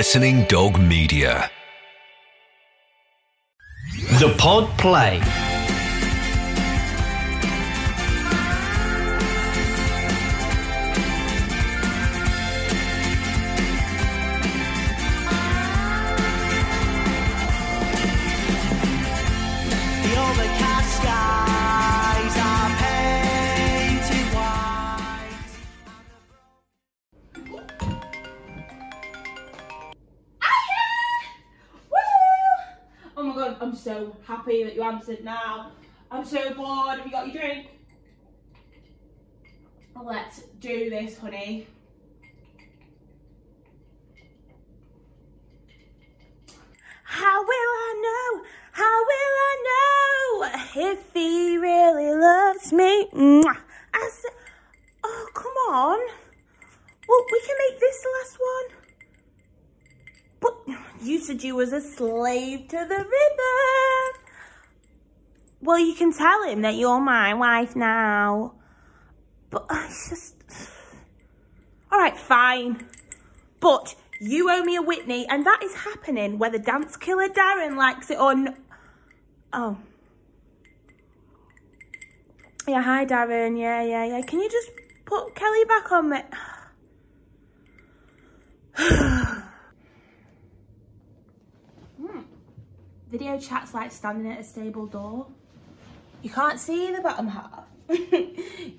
Listening Dog Media. The Pod Play. Happy that you answered now. I'm so bored. Have you got your drink? Let's do this, honey. How will I know? How will I know if he really loves me? I said, oh, come on. Well, we can make this last one. But you said you was a slave to the rhythm. Well, you can tell him that you're my wife now. But it's just... All right, fine. But you owe me a Whitney, and that is happening whether Dance Killer Darren likes it or n- Oh. Yeah, hi Darren. Yeah, yeah, yeah. Can you just put Kelly back on me? Hmm. Video chat's like standing at a stable door. You can't see the bottom half.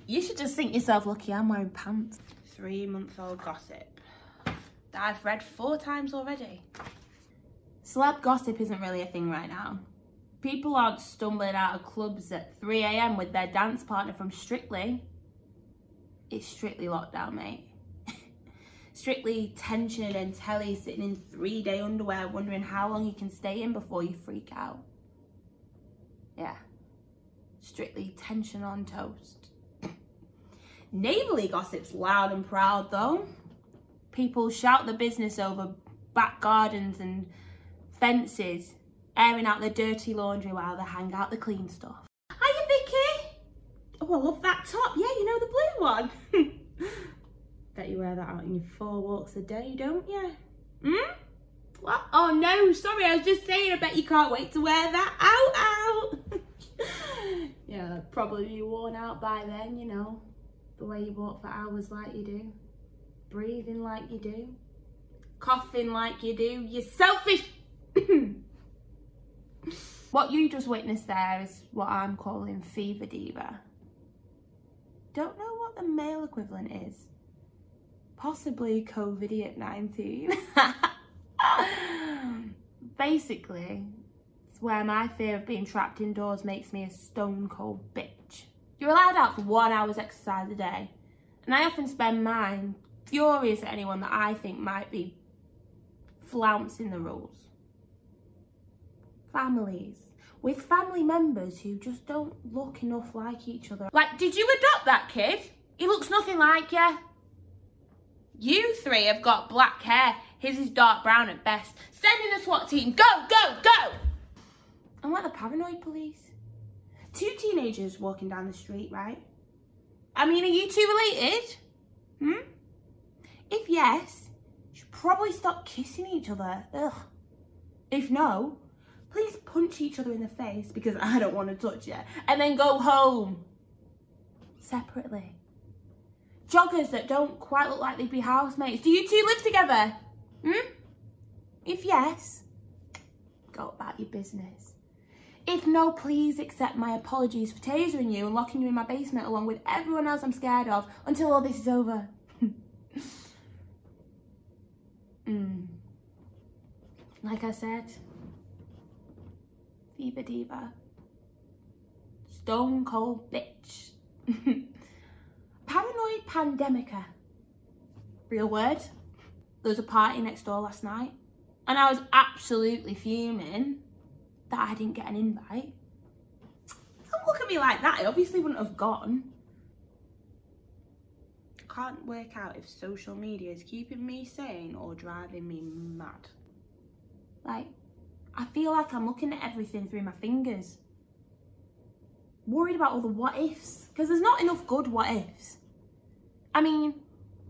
you should just think yourself lucky I'm wearing pants. Three month old gossip that I've read four times already. Celeb gossip isn't really a thing right now. People aren't stumbling out of clubs at 3am with their dance partner from Strictly. It's strictly lockdown, mate. strictly tension and telly sitting in three day underwear wondering how long you can stay in before you freak out. Yeah. Strictly tension on toast. Neighbourly gossip's loud and proud though. People shout the business over back gardens and fences, airing out the dirty laundry while they hang out the clean stuff. Hiya, Vicky! Oh, I love that top. Yeah, you know the blue one. Bet you wear that out in your four walks a day, don't you? Hmm? What? Oh no, sorry, I was just saying, I bet you can't wait to wear that out, out. Yeah, that'd probably be worn out by then, you know, the way you walk for hours like you do breathing like you do, coughing like you do, you're selfish. what you just witnessed there is what I'm calling fever diva. Don't know what the male equivalent is. Possibly COVID 19. Basically, where my fear of being trapped indoors makes me a stone cold bitch. You're allowed out for one hour's exercise a day, and I often spend mine furious at anyone that I think might be flouncing the rules. Families with family members who just don't look enough like each other. Like, did you adopt that kid? He looks nothing like you. You three have got black hair. His is dark brown at best. Send in the SWAT team. Go, go! Like the paranoid police. Two teenagers walking down the street, right? I mean, are you two related? Hmm? If yes, you should probably stop kissing each other. Ugh. If no, please punch each other in the face because I don't want to touch you. And then go home. Separately. Joggers that don't quite look like they'd be housemates. Do you two live together? Hmm? If yes, go about your business. If no, please accept my apologies for tasering you and locking you in my basement along with everyone else I'm scared of until all this is over. Mm. Like I said, Fever Diva. Stone cold bitch. Paranoid pandemica. Real word. There was a party next door last night, and I was absolutely fuming that I didn't get an invite. Don't look at me like that. I obviously wouldn't have gone. Can't work out if social media is keeping me sane or driving me mad. Like, I feel like I'm looking at everything through my fingers. Worried about all the what ifs, because there's not enough good what ifs. I mean,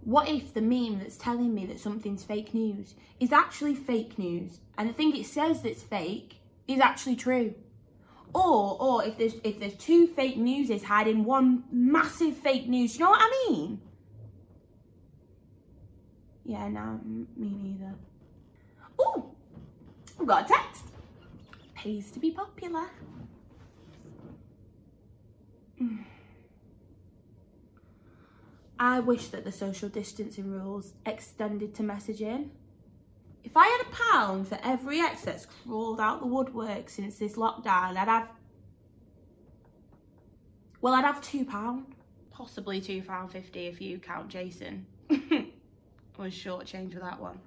What if the meme that's telling me that something's fake news is actually fake news and the thing it says that's fake is actually true? Or or if there's if there's two fake newses hiding one massive fake news, you know what I mean? Yeah, no, me neither. Oh, I've got a text. Pays to be popular. I wish that the social distancing rules extended to messaging. If I had a pound for every ex that's crawled out the woodwork since this lockdown, I'd have. Well, I'd have two pound. Possibly two pound fifty if you count Jason. Was shortchanged with that one.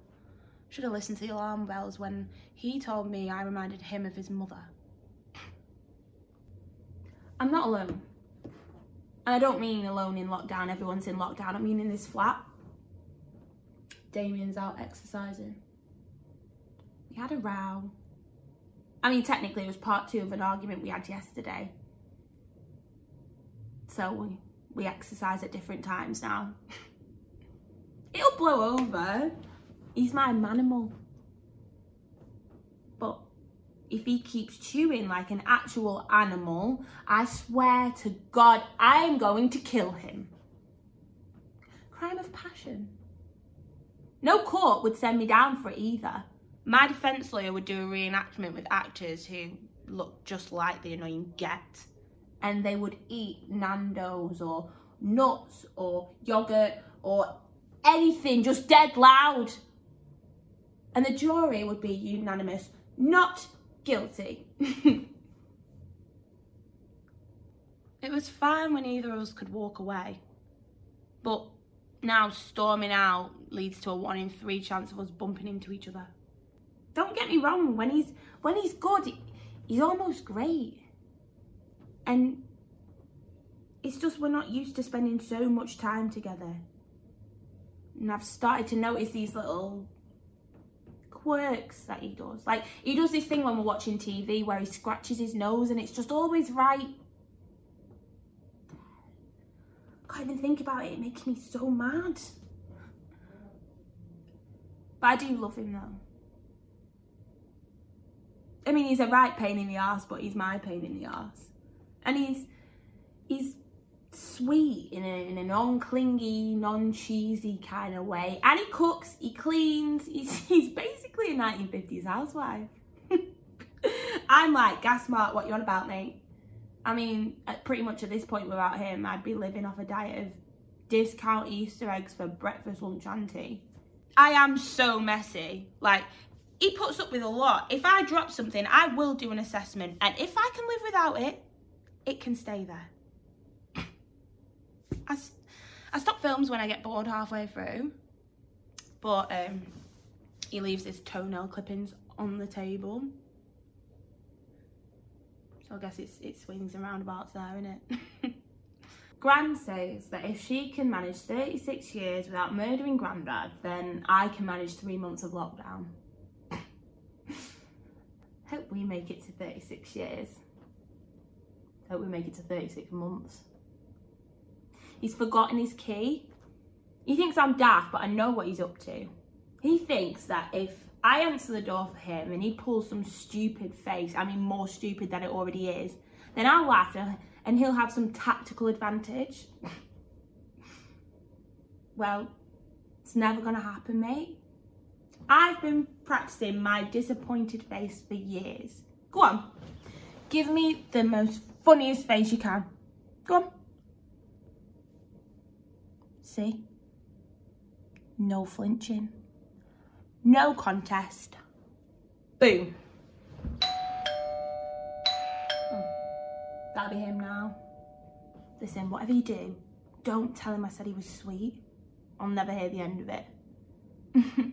Should have listened to the alarm bells when he told me I reminded him of his mother. I'm not alone. And I don't mean alone in lockdown, everyone's in lockdown. I mean in this flat. Damien's out exercising. We had a row. I mean, technically, it was part two of an argument we had yesterday. So we, we exercise at different times now. It'll blow over. He's my manimal. But if he keeps chewing like an actual animal, I swear to God, I am going to kill him. Crime of passion. No court would send me down for it either. My defence lawyer would do a reenactment with actors who look just like the annoying Get. And they would eat Nando's or nuts or yogurt or anything just dead loud. And the jury would be unanimous, not guilty. it was fine when either of us could walk away. But now storming out leads to a one in three chance of us bumping into each other. Don't get me wrong, when he's when he's good, he's almost great. And it's just we're not used to spending so much time together. And I've started to notice these little quirks that he does. Like he does this thing when we're watching TV where he scratches his nose and it's just always right. Can't even think about it, it makes me so mad. But I do love him though. I mean he's a right pain in the ass, but he's my pain in the ass. And he's he's sweet in, a, in a non-clingy, non-cheesy kind of way. And he cooks, he cleans, he's, he's basically a 1950s housewife. I'm like, gas mark, what you on about, mate? I mean, pretty much at this point without him, I'd be living off a diet of discount Easter eggs for breakfast, lunch and tea. I am so messy. Like, he puts up with a lot. If I drop something, I will do an assessment. And if I can live without it, it can stay there. I stop films when I get bored halfway through, but um, he leaves his toenail clippings on the table. So I guess it's, it swings and roundabouts there, innit? Gran says that if she can manage 36 years without murdering Grandad, then I can manage three months of lockdown. Hope we make it to 36 years. Hope we make it to 36 months. He's forgotten his key. He thinks I'm daft, but I know what he's up to. He thinks that if I answer the door for him and he pulls some stupid face, I mean more stupid than it already is, then I'll laugh and- he'll have some tactical advantage. well, it's never gonna happen, mate. I've been practicing my disappointed face for years. Go on, give me the most funniest face you can. Go on. See? No flinching. No contest. Boom. Oh, that'll be him now. Listen, whatever you do, don't tell him I said he was sweet. I'll never hear the end of it.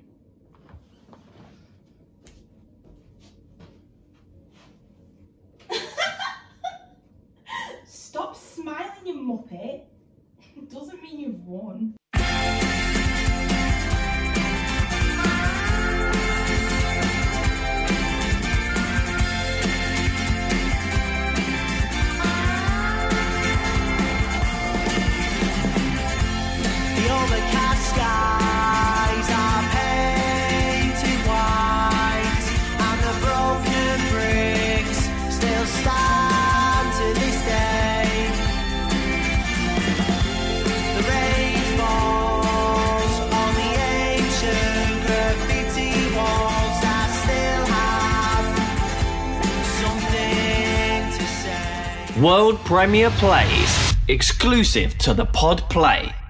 World premiere plays exclusive to the Pod Play.